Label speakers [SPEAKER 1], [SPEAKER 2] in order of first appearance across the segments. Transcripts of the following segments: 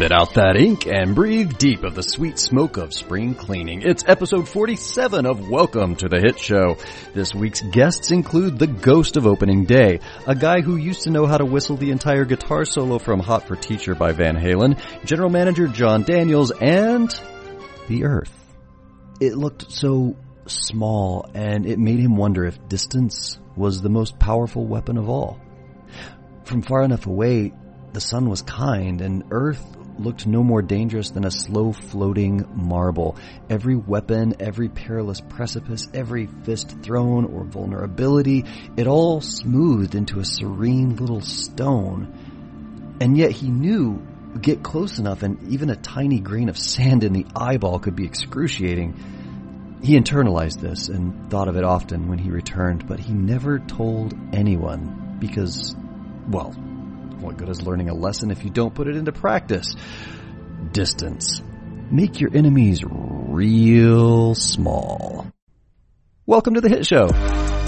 [SPEAKER 1] Spit out that ink and breathe deep of the sweet smoke of spring cleaning. It's episode 47 of Welcome to the Hit Show. This week's guests include the ghost of opening day, a guy who used to know how to whistle the entire guitar solo from Hot for Teacher by Van Halen, general manager Jon Daniels, and the Earth. It looked so small and it made him wonder if distance was the most powerful weapon of all. From far enough away, the sun was kind and Earth looked no more dangerous than a slow floating marble. Every weapon, every perilous precipice, every fist thrown or vulnerability, it all smoothed into a serene little stone. And yet he knew get close enough and even a tiny grain of sand in the eyeball could be excruciating. He internalized this and thought of it often when he returned, but he never told anyone because, well, what good is learning a lesson if you don't put it into practice? Distance. Make your enemies real small. Welcome to the Hit Show.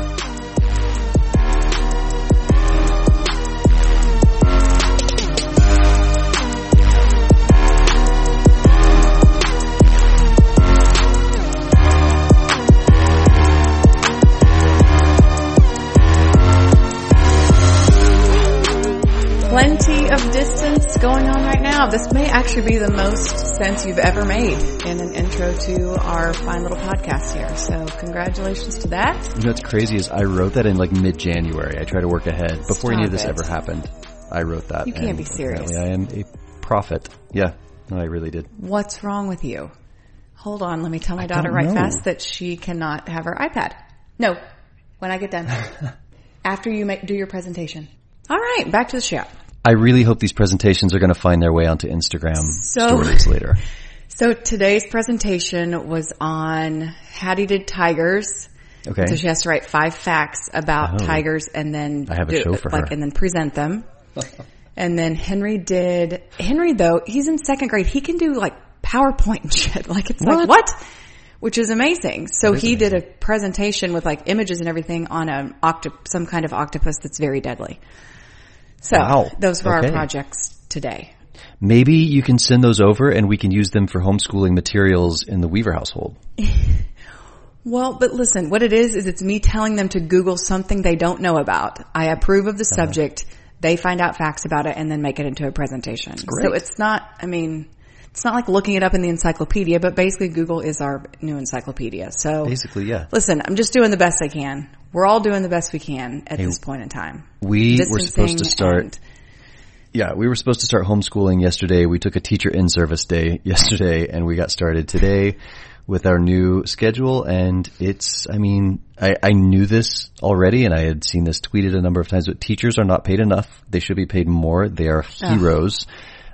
[SPEAKER 2] Plenty of distance going on right now. This may actually be the most sense you've ever made in an intro to our fine little podcast here. So congratulations to that.
[SPEAKER 1] You know what's crazy is I wrote that in like mid-January. I try to work ahead before
[SPEAKER 2] Stop
[SPEAKER 1] any of this
[SPEAKER 2] it.
[SPEAKER 1] ever happened. I wrote that.
[SPEAKER 2] You can't be serious.
[SPEAKER 1] I am a prophet. Yeah, no, I really did.
[SPEAKER 2] What's wrong with you? Hold on. Let me tell my
[SPEAKER 1] I
[SPEAKER 2] daughter right
[SPEAKER 1] know.
[SPEAKER 2] fast that she cannot have her iPad. No, when I get done. After you make, do your presentation. All right, back to the show.
[SPEAKER 1] I really hope these presentations are going to find their way onto Instagram
[SPEAKER 2] So-
[SPEAKER 1] stories later.
[SPEAKER 2] So today's presentation was on Hattie did tigers.
[SPEAKER 1] Okay.
[SPEAKER 2] So she has to write five facts about
[SPEAKER 1] Oh.
[SPEAKER 2] tigers and then
[SPEAKER 1] I have a
[SPEAKER 2] do-
[SPEAKER 1] show for
[SPEAKER 2] like,
[SPEAKER 1] her.
[SPEAKER 2] and then present them. and then Henry did Henry though he's in second grade. He can do like PowerPoint and shit. Like it's like
[SPEAKER 1] What?
[SPEAKER 2] what? Which is amazing. So
[SPEAKER 1] is
[SPEAKER 2] he did a presentation with like images and everything on a octo- some kind of octopus that's very deadly. So
[SPEAKER 1] Wow.
[SPEAKER 2] those were
[SPEAKER 1] Okay.
[SPEAKER 2] our projects today.
[SPEAKER 1] Maybe you can send those over and we can use them for homeschooling materials in the Weaver household.
[SPEAKER 2] Well, but listen, what it is, is it's me telling them to Google something they don't know about. I approve of the
[SPEAKER 1] Uh-huh.
[SPEAKER 2] subject. They find out facts about it and then make it into a presentation. So it's not, I mean, it's not like looking it up in the encyclopedia, but basically Google is our new encyclopedia. So
[SPEAKER 1] Basically, yeah.
[SPEAKER 2] listen, I'm just doing the best I can. We're all doing the best we can at this point in time.
[SPEAKER 1] We were supposed to start Yeah, we were supposed to start homeschooling yesterday. We took a teacher in service day yesterday and we got started today with our new schedule and it's, I mean, I, I knew this already and I had seen this tweeted a number of times, but teachers are not paid enough. They should be paid more. They are heroes.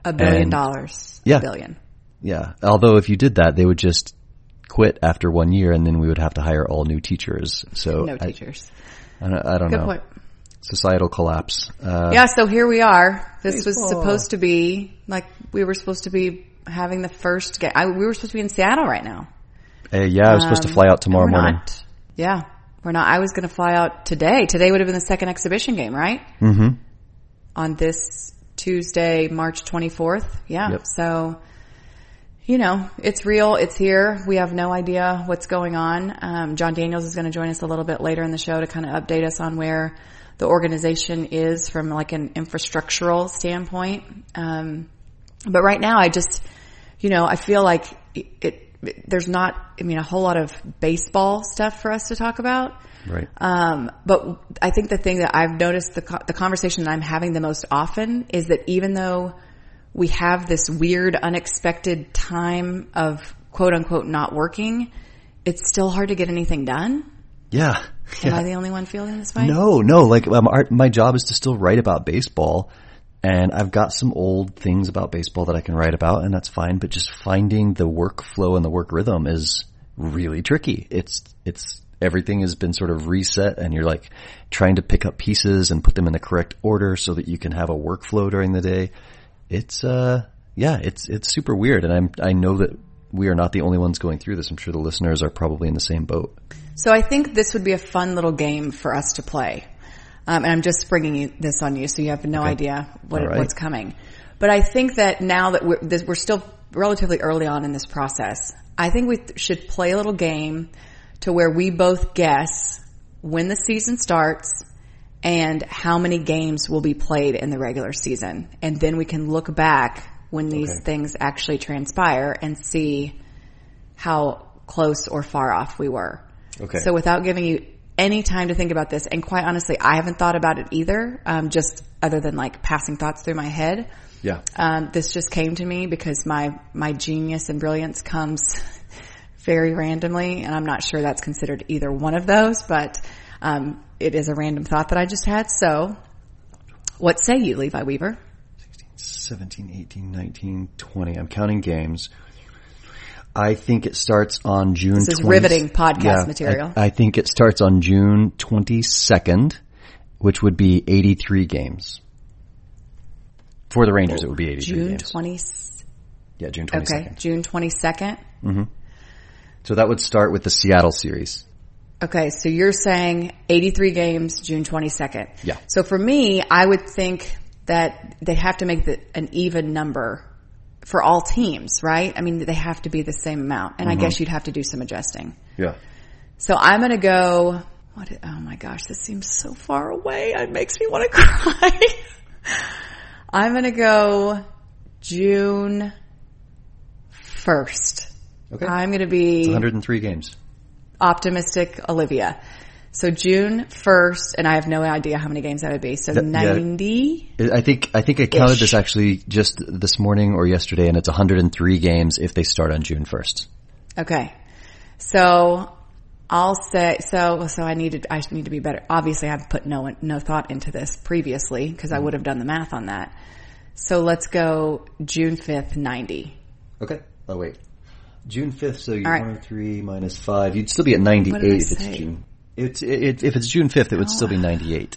[SPEAKER 2] A billion
[SPEAKER 1] and-
[SPEAKER 2] dollars.
[SPEAKER 1] Yeah.
[SPEAKER 2] A billion.
[SPEAKER 1] Yeah. Although if you did that, they would just quit after one year and then we would have to hire all new teachers. So
[SPEAKER 2] No
[SPEAKER 1] I,
[SPEAKER 2] teachers.
[SPEAKER 1] I don't, I don't
[SPEAKER 2] Good
[SPEAKER 1] know.
[SPEAKER 2] point.
[SPEAKER 1] Societal collapse. Uh,
[SPEAKER 2] Yeah, so here we are. This was supposed to be like we were supposed to be having the first game. I, we were supposed to be in Seattle right now.
[SPEAKER 1] uh, yeah, I was supposed to fly out tomorrow
[SPEAKER 2] We're
[SPEAKER 1] morning.
[SPEAKER 2] not. Yeah, we're not. I was going to fly out today. Today would have been the second exhibition game, right?
[SPEAKER 1] hmm
[SPEAKER 2] On this Tuesday, March 24th. Yeah.
[SPEAKER 1] Yep.
[SPEAKER 2] So, you know, it's real. It's here. We have no idea what's going on. Um, Jon Daniels is going to join us a little bit later in the show to kind of update us on where the organization is from like an infrastructural standpoint. Um, but right now I just, you know, I feel like it, it, there's not, I mean, a whole lot of baseball stuff for us to talk about.
[SPEAKER 1] Right.
[SPEAKER 2] Um, but I think the thing that I've noticed the co- the conversation that I'm having the most often is that even though we have this weird, unexpected time of quote unquote not working, it's still hard to get anything done.
[SPEAKER 1] Yeah.
[SPEAKER 2] Am
[SPEAKER 1] Yeah.
[SPEAKER 2] I the only one feeling this way?
[SPEAKER 1] No, no. Like um, our, my job is to still write about baseball, and I've got some old things about baseball that I can write about, and that's fine. But just finding the workflow and the work rhythm is really tricky. It's it's everything has been sort of reset, and you're like trying to pick up pieces and put them in the correct order so that you can have a workflow during the day. It's uh yeah, it's it's super weird, and I'm I know that we are not the only ones going through this. I'm sure the listeners are probably in the same boat.
[SPEAKER 2] So I think this would be a fun little game for us to play. Um, and I'm just springing you, this on you, so you have no idea what,
[SPEAKER 1] right.
[SPEAKER 2] what's coming. But I think that now that we're, this, we're still relatively early on in this process, I think we should play a little game to where we both guess when the season starts and how many games will be played in the regular season. And then we can look back when these
[SPEAKER 1] Okay.
[SPEAKER 2] things actually transpire and see how close or far off we were.
[SPEAKER 1] Okay.
[SPEAKER 2] So without giving you any time to think about this, and quite honestly, I haven't thought about it either, um, just other than like passing thoughts through my head.
[SPEAKER 1] Yeah.
[SPEAKER 2] Um, this just came to me because my my genius and brilliance comes very randomly, and I'm not sure that's considered either one of those, but um, it is a random thought that I just had. So, what say you, Levi Weaver?
[SPEAKER 1] 16, 17, 18, 19, 20. I'm counting games. I think it starts on June.
[SPEAKER 2] This is
[SPEAKER 1] 20
[SPEAKER 2] riveting podcast
[SPEAKER 1] Yeah,
[SPEAKER 2] material.
[SPEAKER 1] I, I think it starts on June 22nd, which would be 83 games. For the Rangers, it would be 83
[SPEAKER 2] June
[SPEAKER 1] games.
[SPEAKER 2] twenty.
[SPEAKER 1] Yeah, June 22nd.
[SPEAKER 2] Okay, June twenty second. Mm-hmm.
[SPEAKER 1] So that would start with the Seattle series.
[SPEAKER 2] Okay, so you're saying 83 games, June 22nd.
[SPEAKER 1] Yeah.
[SPEAKER 2] So for me, I would think that they have to make the, an even number for all teams, right? I mean, they have to be the same amount. And I mm-hmm. guess you'd have to do some adjusting.
[SPEAKER 1] Yeah.
[SPEAKER 2] So I'm going to go, what, oh my gosh, this seems so far away. It makes me want to cry. I'm going to go June 1st.
[SPEAKER 1] Okay.
[SPEAKER 2] I'm going to be
[SPEAKER 1] 103 games.
[SPEAKER 2] optimistic Olivia. So June 1st, and I have no idea how many games that would be. So
[SPEAKER 1] That- yeah.
[SPEAKER 2] 90?
[SPEAKER 1] I think I think I counted
[SPEAKER 2] Ish.
[SPEAKER 1] this actually just this morning or yesterday, and it's 103 games if they start on June 1st.
[SPEAKER 2] Okay. So I'll say, so, so I needed, I need to be better. Obviously I've put no, no thought into this previously because I mm-hmm. would have done the math on that. So let's go June 5th, 90.
[SPEAKER 1] Okay. Oh wait, June 5th. So you're
[SPEAKER 2] right.
[SPEAKER 1] 103 minus five. You'd still be at 98
[SPEAKER 2] What did I
[SPEAKER 1] if it's? June. It's it, if it's June 5th, it would still be 98.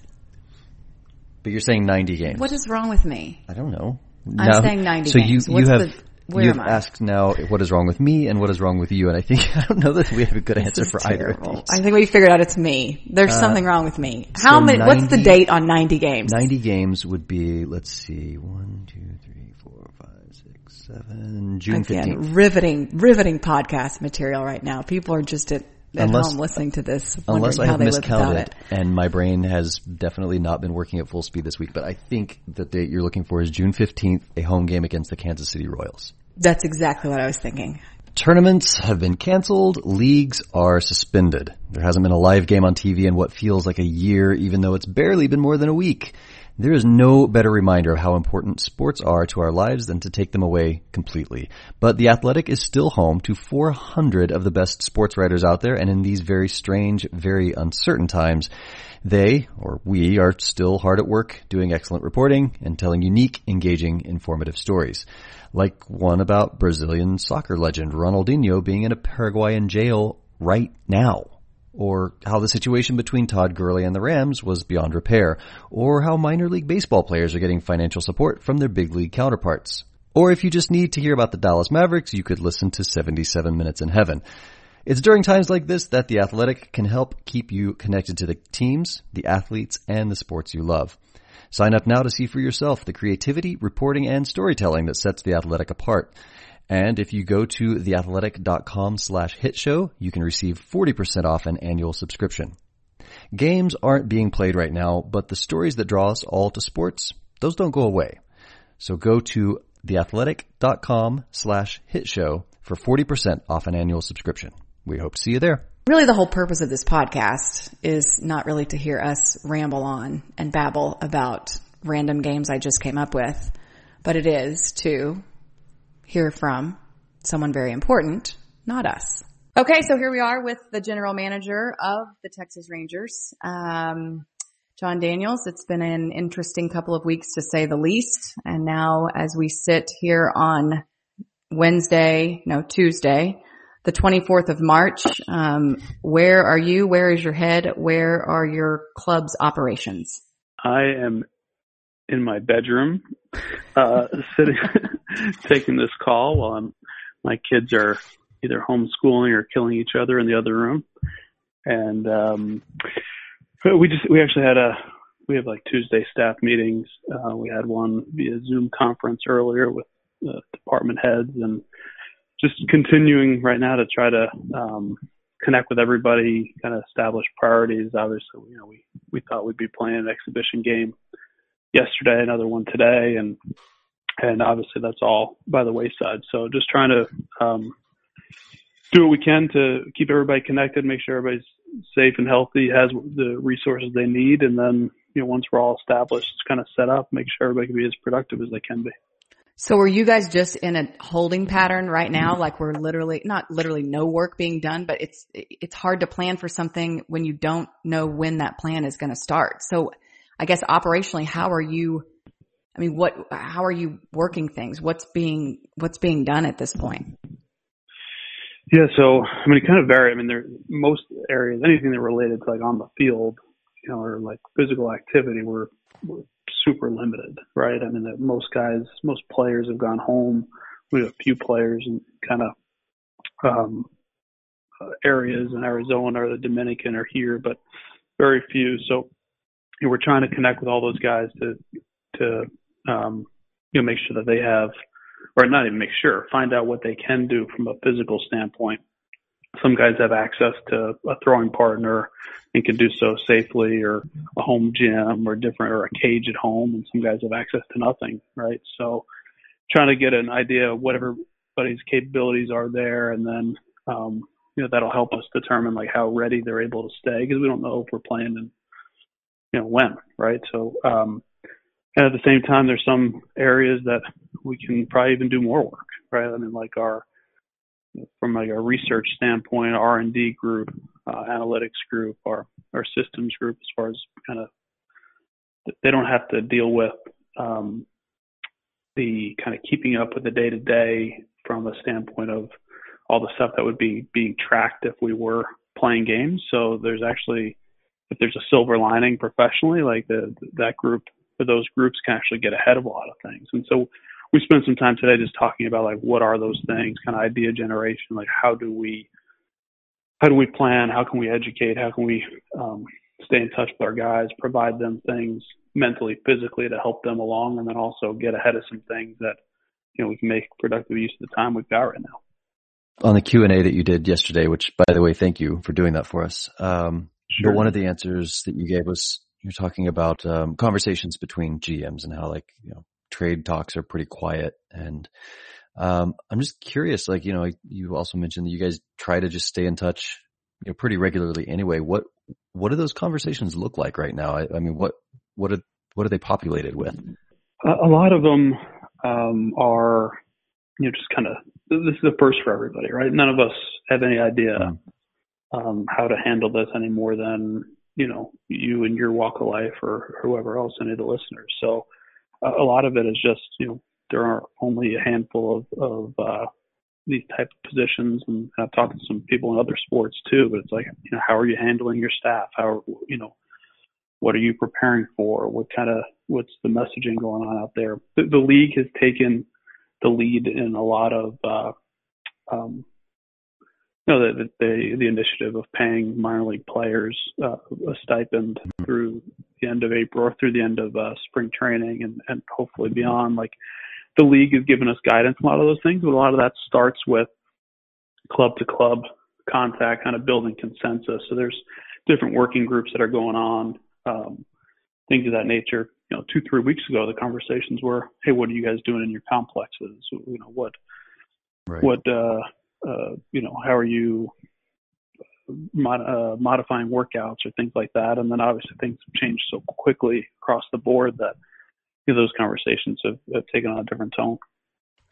[SPEAKER 1] But you're saying 90 games.
[SPEAKER 2] What is wrong with me?
[SPEAKER 1] I don't know.
[SPEAKER 2] I'm saying 90
[SPEAKER 1] So
[SPEAKER 2] games.
[SPEAKER 1] you
[SPEAKER 2] What's
[SPEAKER 1] you have
[SPEAKER 2] the- where
[SPEAKER 1] you
[SPEAKER 2] am I?
[SPEAKER 1] asked now what is wrong with me and what is wrong with you, and I think I don't know that we have a good answer for either of these.
[SPEAKER 2] I think we figured out it's me. There's uh, something wrong with me. How
[SPEAKER 1] so
[SPEAKER 2] many, what's the
[SPEAKER 1] 90
[SPEAKER 2] date on 90 games?
[SPEAKER 1] 90 games would be, let's see, one, two, three, four, five, six, seven, June
[SPEAKER 2] Again,
[SPEAKER 1] 15th.
[SPEAKER 2] riveting, riveting podcast material right now. People are just at, at
[SPEAKER 1] Unless-
[SPEAKER 2] home listening to this,
[SPEAKER 1] Unless I have miscounted,
[SPEAKER 2] it.
[SPEAKER 1] and my brain has definitely not been working at full speed this week, but I think the date you're looking for is June 15th, a home game against the Kansas City Royals.
[SPEAKER 2] That's exactly what I was thinking.
[SPEAKER 1] Tournaments have been canceled. Leagues are suspended. There hasn't been a live game on TV in what feels like a year, even though it's barely been more than a week. There is no better reminder of how important sports are to our lives than to take them away completely. But The Athletic is still home to 400 of the best sports writers out there, and in these very strange, very uncertain times, they, or we, are still hard at work doing excellent reporting and telling unique, engaging, informative stories. Like one about Brazilian soccer legend Ronaldinho being in a Paraguayan jail right now. Or how the situation between Todd Gurley and the Rams was beyond repair. Or how minor league baseball players are getting financial support from their big league counterparts. Or if you just need to hear about the Dallas Mavericks, you could listen to 77 Minutes in Heaven. It's during times like this that The Athletic can help keep you connected to the teams, the athletes, and the sports you love. Sign up now to see for yourself the creativity, reporting, and storytelling that sets The Athletic apart. And if you go to theathletic.com slash hitshow, you can receive 40% off an annual subscription. Games aren't being played right now, but the stories that draw us all to sports, those don't go away. So go to theathletic.com slash hitshow for 40% off an annual subscription. We hope to see you there.
[SPEAKER 2] Really the whole purpose of this podcast is not really to hear us ramble on and babble about random games I just came up with, but it is to hear from someone very important, not us. Okay, so here we are with the general manager of the Texas Rangers, um, Jon Daniels. It's been an interesting couple of weeks to say the least. And now as we sit here on Wednesday, no, Tuesday, the 24th of March, um, where are you? Where is your head? Where are your club's operations?
[SPEAKER 3] I am in my bedroom, uh, sitting, taking this call while I'm, my kids are either homeschooling or killing each other in the other room. And, um, we just, we actually had a we have like Tuesday staff meetings. Uh, we had one via Zoom conference earlier with uh, department heads and just continuing right now to try to um, connect with everybody, kind of establish priorities. Obviously, you know, we we thought we'd be playing an exhibition game yesterday, another one today, and and obviously that's all by the wayside. So just trying to um, do what we can to keep everybody connected, make sure everybody's safe and healthy, has the resources they need, and then you know once we're all established, it's kind of set up, make sure everybody can be as productive as they can be.
[SPEAKER 2] So are you guys just in a holding pattern right now? Like we're literally, not literally no work being done, but it's, it's hard to plan for something when you don't know when that plan is going to start. So I guess operationally, how are you, I mean, what, how are you working things? What's being, what's being done at this point?
[SPEAKER 3] Yeah. So, I mean, it kind of varies. I mean, there, most areas, anything that related to like on the field, you know, or like physical activity, we're, we're super limited, right? I mean, that most guys, most players have gone home. We have a few players in kind of um, areas in Arizona or the Dominican are here, but very few. So you know, we're trying to connect with all those guys to to um, you know make sure that they have, or not even make sure, find out what they can do from a physical standpoint. Some guys have access to a throwing partner and can do so safely or a home gym or different or a cage at home and some guys have access to nothing right? So trying to get an idea of what everybody's capabilities are there and then um you know that'll help us determine like how ready they're able to stay because we don't know if we're playing and you know when right? So um and at the same time there's some areas that we can probably even do more work right i mean like our from like a research standpoint, R and D group, uh, analytics group, or our systems group, as far as kind of they don't have to deal with um, the kind of keeping up with the day to day from a standpoint of all the stuff that would be being tracked if we were playing games. So there's actually if there's a silver lining professionally, like the that group those groups can actually get ahead of a lot of things. And so we spent some time today just talking about like what are those things, kind of idea generation, like how do we how do we plan, how can we educate, how can we um, stay in touch with our guys, provide them things mentally, physically to help them along, and then also get ahead of some things that you know we can make productive use of the time we've got right now.
[SPEAKER 1] On the Q and A that you did yesterday, which by the way, thank you for doing that for us. Um, sure. But one of the answers that you gave was you're talking about um, conversations between GMs and how like you know trade talks are pretty quiet. And um, I'm just curious, like, you know, you also mentioned that you guys try to just stay in touch you know, pretty regularly anyway. What, what do those conversations look like right now? I, I mean, what, what are, what are they populated with?
[SPEAKER 3] A lot of them um, are, you know, just kind of, this is a first for everybody, right? None of us have any idea mm-hmm. um, how to handle this any more than, you know, you and your walk of life or whoever else, any of the listeners. So, a lot of it is just you know there are only a handful of of uh, these type of positions, and I've talked to some people in other sports too. But it's like you know how are you handling your staff? How you know what are you preparing for? What kind of what's the messaging going on out there? The, the league has taken the lead in a lot of uh, um, know, the, the, the initiative of paying minor league players uh, a stipend through the end of April or through the end of uh, spring training and, and hopefully beyond. Like the league has given us guidance on a lot of those things, but a lot of that starts with club to club contact, kind of building consensus. So there's different working groups that are going on, um, things of that nature. You know, two, three weeks ago, the conversations were, "Hey, what are you guys doing in your complexes? You know, what, right. what, uh, uh, you know, how are you mod, uh, modifying workouts or things like that. And then obviously things have changed so quickly across the board that those conversations have, have taken on a different tone.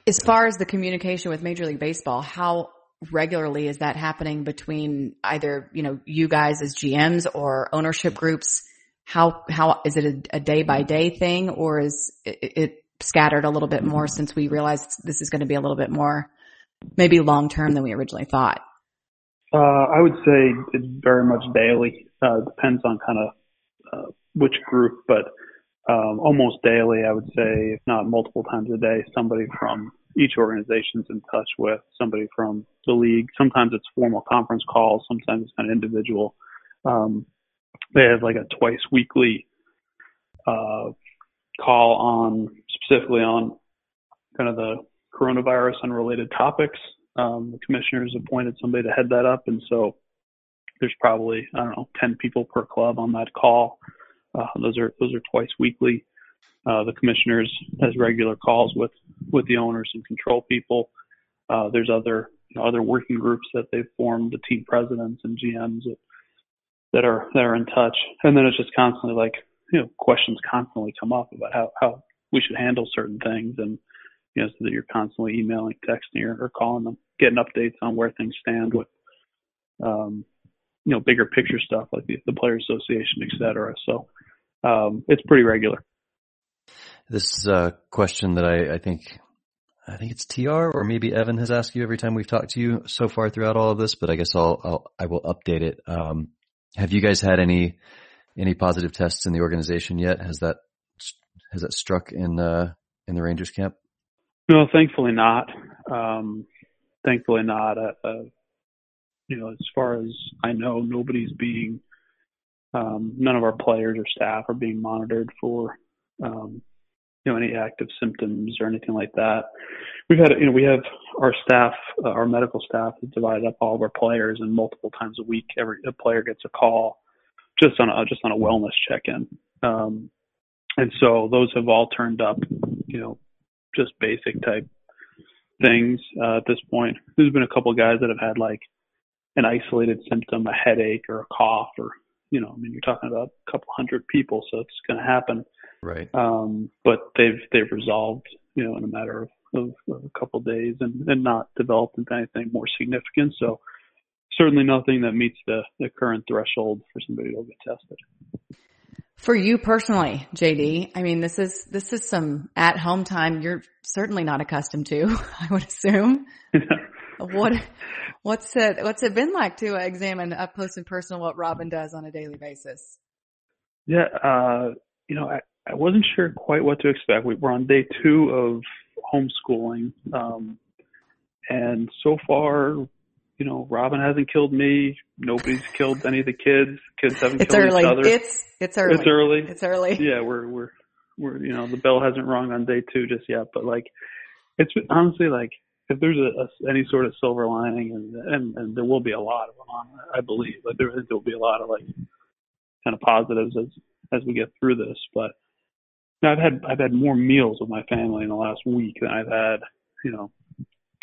[SPEAKER 2] As far as the communication with Major League Baseball, how regularly is that happening between either, you know, you guys as GMs or ownership groups? How, how, is it a day by day thing or is it, it scattered a little bit more since we realized this is going to be a little bit more maybe long term than we originally thought?
[SPEAKER 3] Uh, I would say it's very much daily. Uh, depends on kind of uh, which group, but um, almost daily, I would say, if not multiple times a day, somebody from each organization's in touch with somebody from the league. Sometimes it's formal conference calls, sometimes it's kind of individual. Um, they have like a twice weekly uh, call on specifically on kind of the coronavirus and related topics. Um, the commissioners appointed somebody to head that up, and so there's probably I don't know 10 people per club on that call. Uh, those are those are twice weekly. Uh, the commissioners has regular calls with with the owners and control people. Uh, there's other you know, other working groups that they've formed, the team presidents and GMs that, that are that are in touch. And then it's just constantly like you know questions constantly come up about how how we should handle certain things and you know so that you're constantly emailing, texting, or, or calling them, getting updates on where things stand with um, you know bigger picture stuff like the, the player association, et cetera. So um, it's pretty regular.
[SPEAKER 1] This is a question that I, I think I think it's TR or maybe Evan has asked you every time we've talked to you so far throughout all of this, but I guess I'll, I'll I will update it. Um, have you guys had any any positive tests in the organization yet? Has that has that struck in uh, in the Rangers camp?
[SPEAKER 3] No, thankfully not. Um, thankfully not. Uh, uh, you know, as far as I know, nobody's being um, none of our players or staff are being monitored for um, you know any active symptoms or anything like that. We've had you know we have our staff, uh, our medical staff, has divided up all of our players, and multiple times a week, every a player gets a call just on a just on a wellness check-in. Um, and so those have all turned up, you know, just basic type things uh, at this point. There's been a couple of guys that have had like an isolated symptom, a headache or a cough, or you know, I mean, you're talking about a couple hundred people, so it's going to happen.
[SPEAKER 1] Right.
[SPEAKER 3] Um, but they've they've resolved, you know, in a matter of, of, of a couple of days, and, and not developed into anything more significant. So certainly nothing that meets the the current threshold for somebody to get tested.
[SPEAKER 2] For you personally, JD, I mean, this is this is some at home time you're certainly not accustomed to. I would assume. what what's it what's it been like to examine up close and personal what Robin does on a daily basis?
[SPEAKER 3] Yeah, uh, you know, I, I wasn't sure quite what to expect. We were on day two of homeschooling, um, and so far, you know, Robin hasn't killed me. Nobody's killed any of the kids. Kids haven't
[SPEAKER 2] it's
[SPEAKER 3] killed
[SPEAKER 2] early.
[SPEAKER 3] each other.
[SPEAKER 2] It's it's early.
[SPEAKER 3] It's early.
[SPEAKER 2] It's early.
[SPEAKER 3] Yeah, we're we're we're you know the bell hasn't rung on day two just yet, but like it's honestly like if there's a, a any sort of silver lining and, and and there will be a lot of them on I believe, but there there'll be a lot of like kind of positives as as we get through this. But now I've had I've had more meals with my family in the last week than I've had, you know,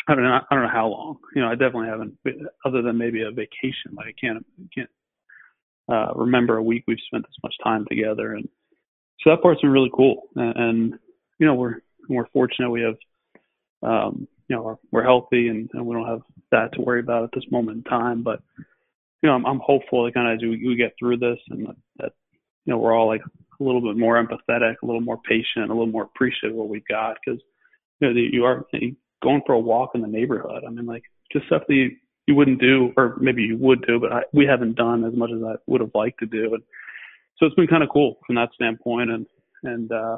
[SPEAKER 3] I don't know I don't know how long. You know, I definitely haven't other than maybe a vacation. Like I can't can't uh remember a week we've spent this much time together and so that part's been really cool. And, and you know, we're we're fortunate we have um you know, we're, healthy and, and we don't have that to worry about at this moment in time. But you know, I'm, I'm hopeful that kind of as we, we get through this and that, you know we're all like a little bit more empathetic, a little more patient, a little more appreciative of what we've got because you know you are going for a walk in the neighborhood. I mean, like just stuff that you, you wouldn't do, or maybe you would do, but I, we haven't done as much as I would have liked to do. And so it's been kind of cool from that standpoint. And and uh,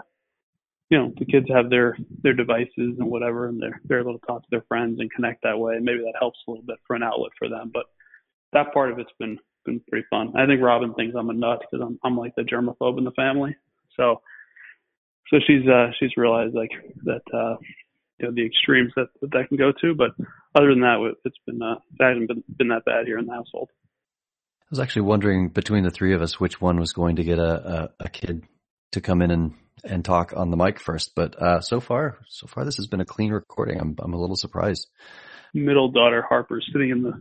[SPEAKER 3] you know the kids have their their devices and whatever, and they're they're able to talk to their friends and connect that way. And Maybe that helps a little bit for an outlet for them. But that part of it's been been pretty fun. I think Robin thinks I'm a nut because I'm I'm like the germaphobe in the family. So so she's uh she's realized like that uh you know the extremes that that, that can go to. But other than that, it's been uh it hasn't been been that bad here in the household.
[SPEAKER 1] I was actually wondering between the three of us which one was going to get a, a, a kid to come in and, and talk on the mic first. But uh, so far, so far this has been a clean recording. I'm I'm a little surprised.
[SPEAKER 3] Middle daughter Harper sitting in the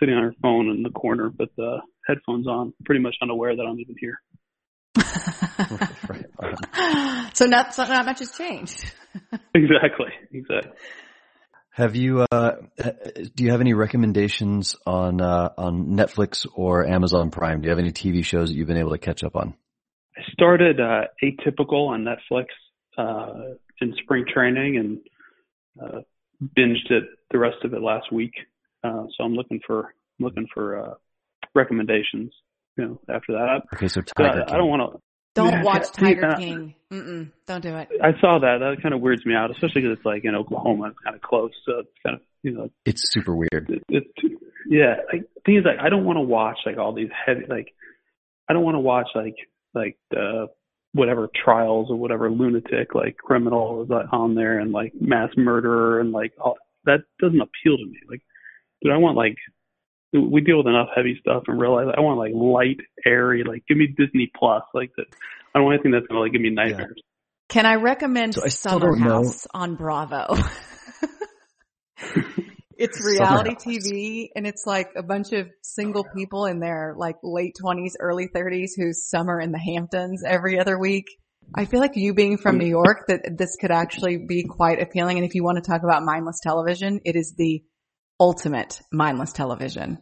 [SPEAKER 3] sitting on her phone in the corner with the headphones on, pretty much unaware that I'm even here.
[SPEAKER 2] right. So not so not much has changed.
[SPEAKER 3] exactly. Exactly.
[SPEAKER 1] Have you uh, do you have any recommendations on uh, on Netflix or Amazon Prime? Do you have any TV shows that you've been able to catch up on?
[SPEAKER 3] I started uh, Atypical on Netflix uh, in spring training and uh, binged it the rest of it last week. Uh, so I'm looking for looking for uh, recommendations. You know, after that.
[SPEAKER 1] Okay, so Tiger
[SPEAKER 3] I, I don't want to.
[SPEAKER 2] Don't yeah, watch Tiger yeah, King. Mm-mm, don't do it.
[SPEAKER 3] I saw that. That kind of weirds me out, especially because it's like in Oklahoma. It's kind of close, so it's kind of you know.
[SPEAKER 1] It's super weird.
[SPEAKER 3] It, it, yeah, like, thing is, like, I don't want to watch like all these heavy like. I don't want to watch like like the whatever trials or whatever lunatic like criminal is on there and like mass murderer and like all, that doesn't appeal to me. Like, dude, I want like we deal with enough heavy stuff and realize. I want like light, airy, like give me Disney Plus. Like that. I don't want anything that's gonna like give me nightmares. Yeah.
[SPEAKER 2] Can I recommend so I Summer House on Bravo? it's reality TV and it's like a bunch of single people in their like late twenties, early thirties who summer in the Hamptons every other week. I feel like you being from New York that this could actually be quite appealing. And if you want to talk about mindless television, it is the ultimate mindless television.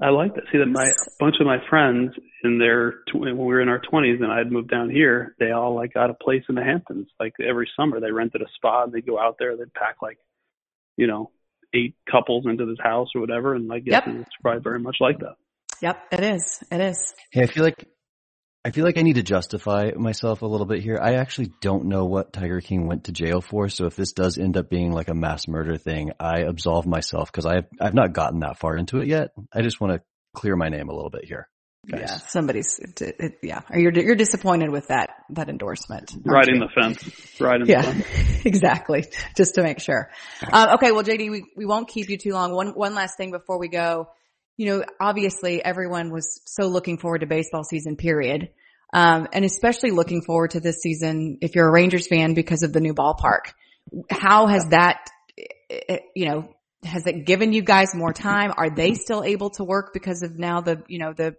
[SPEAKER 3] I like that. See that my a bunch of my friends in their when we were in our twenties and I'd moved down here, they all like got a place in the Hamptons. Like every summer, they rented a spot and they'd go out there. They'd pack like, you know, eight couples into this house or whatever. And I guess yep. it's probably very much like that.
[SPEAKER 2] Yep, it is. It is.
[SPEAKER 1] Yeah, I feel like I feel like I need to justify myself a little bit here. I actually don't know what Tiger King went to jail for. So if this does end up being like a mass murder thing, I absolve myself because I've, I've not gotten that far into it yet. I just want to clear my name a little bit here.
[SPEAKER 2] Guys. Yeah, somebody's, it, it, yeah. You're, you're disappointed with that, that endorsement.
[SPEAKER 3] Riding the fence. Riding
[SPEAKER 2] yeah,
[SPEAKER 3] the
[SPEAKER 2] fence. exactly. Just to make sure. Um, okay. Well, JD, we, we won't keep you too long. One, one last thing before we go you know, obviously everyone was so looking forward to baseball season period. Um, and especially looking forward to this season if you're a Rangers fan because of the new ballpark. How has that, eh, you know, has it given you guys more time? Are they still able to work because of now the, you know, the,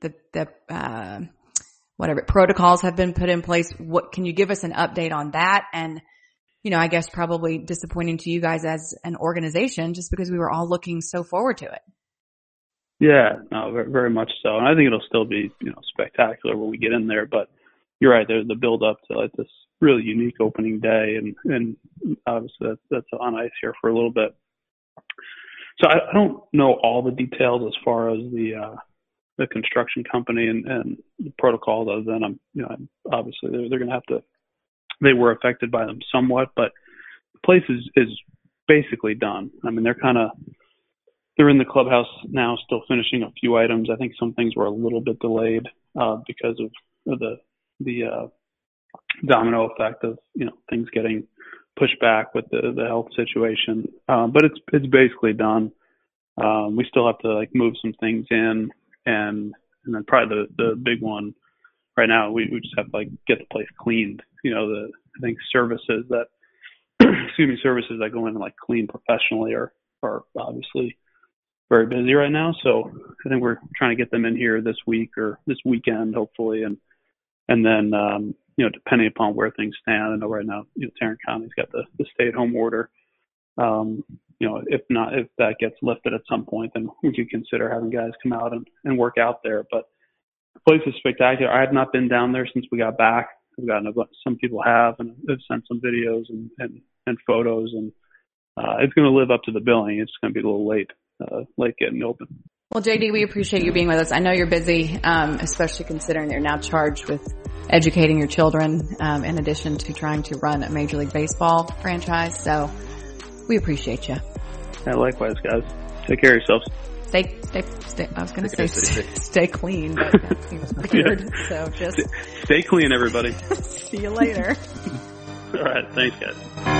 [SPEAKER 2] the, the, uh, whatever protocols have been put in place? What can you give us an update on that? And, you know, I guess probably disappointing to you guys as an organization just because we were all looking so forward to it.
[SPEAKER 3] Yeah, no, very much so. And I think it'll still be, you know, spectacular when we get in there. But you're right, there's the build up to like this really unique opening day, and and obviously that's, that's on ice here for a little bit. So I, I don't know all the details as far as the uh, the construction company and, and the protocols. Other than I'm, you know, obviously they're they're going to have to. They were affected by them somewhat, but the place is is basically done. I mean, they're kind of they're in the clubhouse now, still finishing a few items. I think some things were a little bit delayed uh, because of the the uh, domino effect of you know things getting pushed back with the the health situation. Uh, but it's it's basically done. Um, we still have to like move some things in, and and then probably the the big one right now we we just have to like get the place cleaned. You know the I think services that excuse me services that go in and like clean professionally are are obviously very busy right now. So I think we're trying to get them in here this week or this weekend, hopefully, and and then um, you know depending upon where things stand. I know right now you know Tarrant County's got the, the stay-at-home order. Um, you know, if not, if that gets lifted at some point, then we could consider having guys come out and, and work out there. But the place is spectacular. I have not been down there since we got back. I've gotten a, some people have, and have sent some videos and and, and photos, and uh, it's going to live up to the billing. It's going to be a little late uh, late getting open.
[SPEAKER 2] Well, JD, we appreciate you being with us. I know you're busy, um, especially considering you're now charged with educating your children, um, in addition to trying to run a Major League Baseball franchise. So we appreciate you.
[SPEAKER 3] Yeah, likewise, guys. Take care of yourselves.
[SPEAKER 2] Stay, stay, stay I was going to say stay, stay, clean, but that seems weird. yeah. So just
[SPEAKER 3] stay clean, everybody.
[SPEAKER 2] See you later.
[SPEAKER 3] All right. Thanks, guys.